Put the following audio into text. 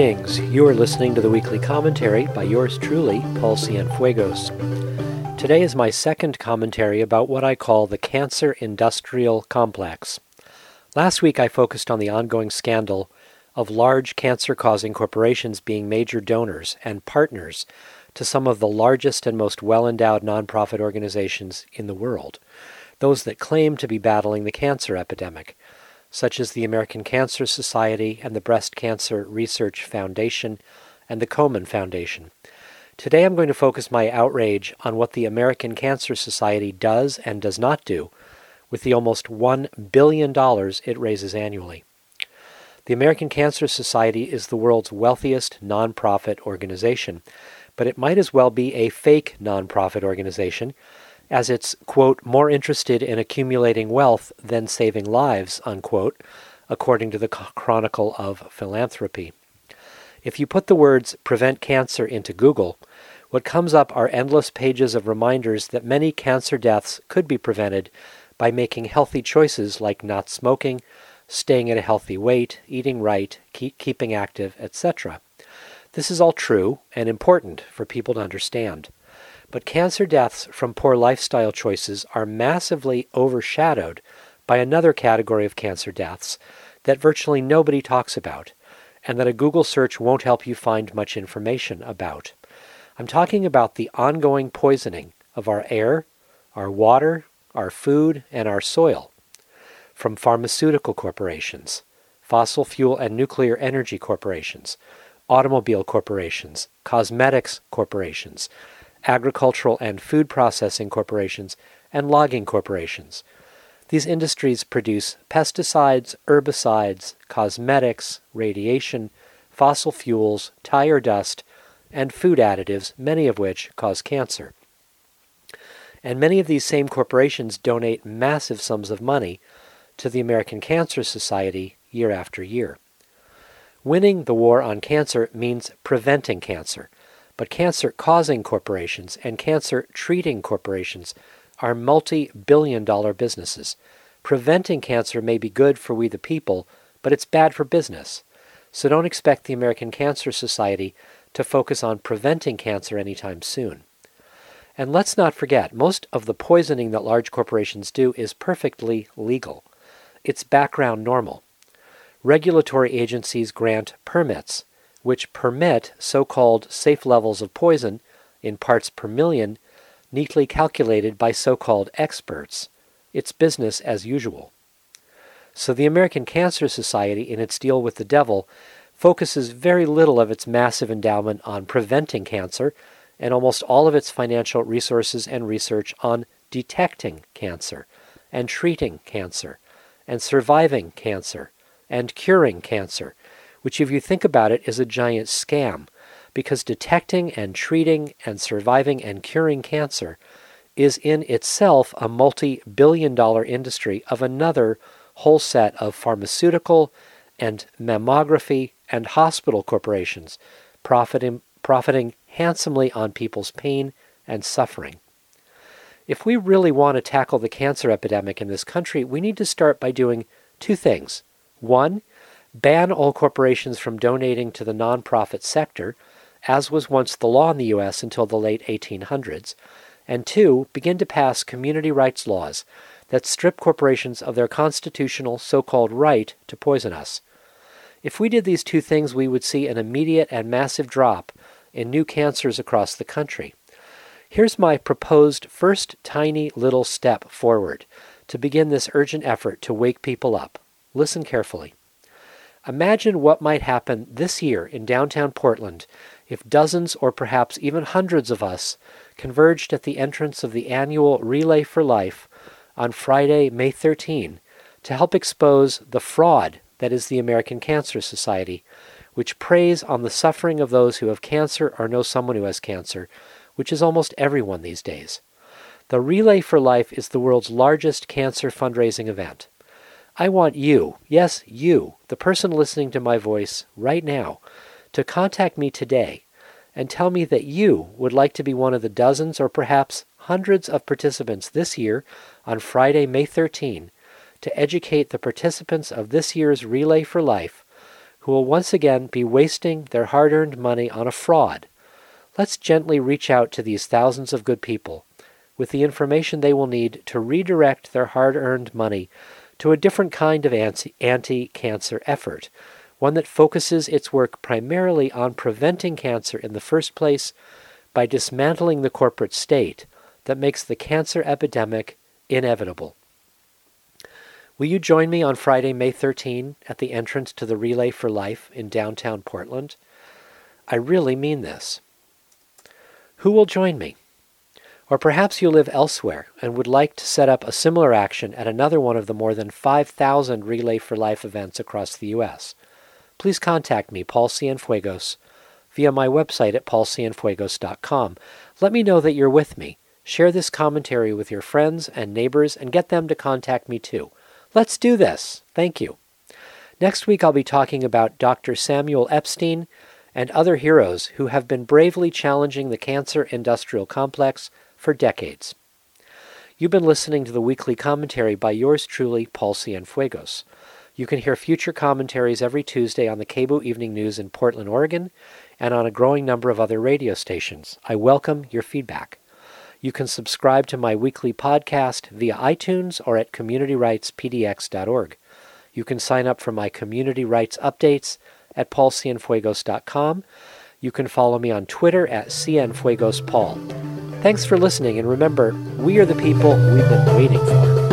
Greetings. You are listening to the weekly commentary by yours truly, Paul Cienfuegos. Today is my second commentary about what I call the cancer industrial complex. Last week I focused on the ongoing scandal of large cancer causing corporations being major donors and partners to some of the largest and most well endowed nonprofit organizations in the world, those that claim to be battling the cancer epidemic such as the American Cancer Society and the Breast Cancer Research Foundation and the Komen Foundation. Today I'm going to focus my outrage on what the American Cancer Society does and does not do with the almost $1 billion it raises annually. The American Cancer Society is the world's wealthiest nonprofit organization, but it might as well be a fake nonprofit organization as it's, quote, more interested in accumulating wealth than saving lives, unquote, according to the Chronicle of Philanthropy. If you put the words prevent cancer into Google, what comes up are endless pages of reminders that many cancer deaths could be prevented by making healthy choices like not smoking, staying at a healthy weight, eating right, keep, keeping active, etc. This is all true and important for people to understand. But cancer deaths from poor lifestyle choices are massively overshadowed by another category of cancer deaths that virtually nobody talks about, and that a Google search won't help you find much information about. I'm talking about the ongoing poisoning of our air, our water, our food, and our soil from pharmaceutical corporations, fossil fuel and nuclear energy corporations, automobile corporations, cosmetics corporations, agricultural and food processing corporations, and logging corporations. These industries produce pesticides, herbicides, cosmetics, radiation, fossil fuels, tire dust, and food additives, many of which cause cancer. And many of these same corporations donate massive sums of money to the American Cancer Society year after year. Winning the war on cancer means preventing cancer, but cancer causing corporations and cancer treating corporations are multi billion dollar businesses. Preventing cancer may be good for we the people, but it's bad for business. So don't expect the American Cancer Society to focus on preventing cancer anytime soon. And let's not forget, most of the poisoning that large corporations do is perfectly legal. It's background normal. Regulatory agencies grant permits which permit so called safe levels of poison in parts per million, neatly calculated by so called experts. It's business as usual. So the American Cancer Society, in its deal with the devil, focuses very little of its massive endowment on preventing cancer and almost all of its financial resources and research on detecting cancer and treating cancer and surviving cancer and curing cancer which, if you think about it, is a giant scam because detecting and treating and surviving and curing cancer is in itself a multi billion dollar industry of another whole set of pharmaceutical and mammography and hospital corporations profiting, profiting handsomely on people's pain and suffering. If we really want to tackle the cancer epidemic in this country, we need to start by doing two things. One, ban all corporations from donating to the nonprofit sector, as was once the law in the U.S. until the late 1800s, and two, begin to pass community rights laws that strip corporations of their constitutional so called right to poison us. If we did these two things, we would see an immediate and massive drop in new cancers across the country. Here's my proposed first tiny little step forward to begin this urgent effort to wake people up. Listen carefully. Imagine what might happen this year in downtown Portland if dozens or perhaps even hundreds of us converged at the entrance of the annual Relay for Life on Friday, May 13, to help expose the fraud that is the American Cancer Society, which preys on the suffering of those who have cancer or know someone who has cancer, which is almost everyone these days. The Relay for Life is the world's largest cancer fundraising event. I want you, yes, you, the person listening to my voice right now, to contact me today and tell me that you would like to be one of the dozens or perhaps hundreds of participants this year on Friday, May 13, to educate the participants of this year's Relay for Life who will once again be wasting their hard earned money on a fraud. Let's gently reach out to these thousands of good people with the information they will need to redirect their hard earned money to a different kind of anti cancer effort, one that focuses its work primarily on preventing cancer in the first place by dismantling the corporate state that makes the cancer epidemic inevitable. Will you join me on Friday, May 13 at the entrance to the Relay for Life in downtown Portland? I really mean this. Who will join me? Or perhaps you live elsewhere and would like to set up a similar action at another one of the more than 5,000 Relay for Life events across the U.S. Please contact me, Paul Cienfuegos, via my website at paulcienfuegos.com. Let me know that you're with me. Share this commentary with your friends and neighbors and get them to contact me too. Let's do this. Thank you. Next week, I'll be talking about Dr. Samuel Epstein and other heroes who have been bravely challenging the cancer industrial complex for decades. You've been listening to the weekly commentary by yours truly, Paul Cienfuegos. You can hear future commentaries every Tuesday on the KBOO Evening News in Portland, Oregon, and on a growing number of other radio stations. I welcome your feedback. You can subscribe to my weekly podcast via iTunes or at communityrightspdx.org. You can sign up for my community rights updates at paulcienfuegos.com. You can follow me on Twitter at cienfuegospaul. Thanks for listening, and remember, we are the people we've been waiting for.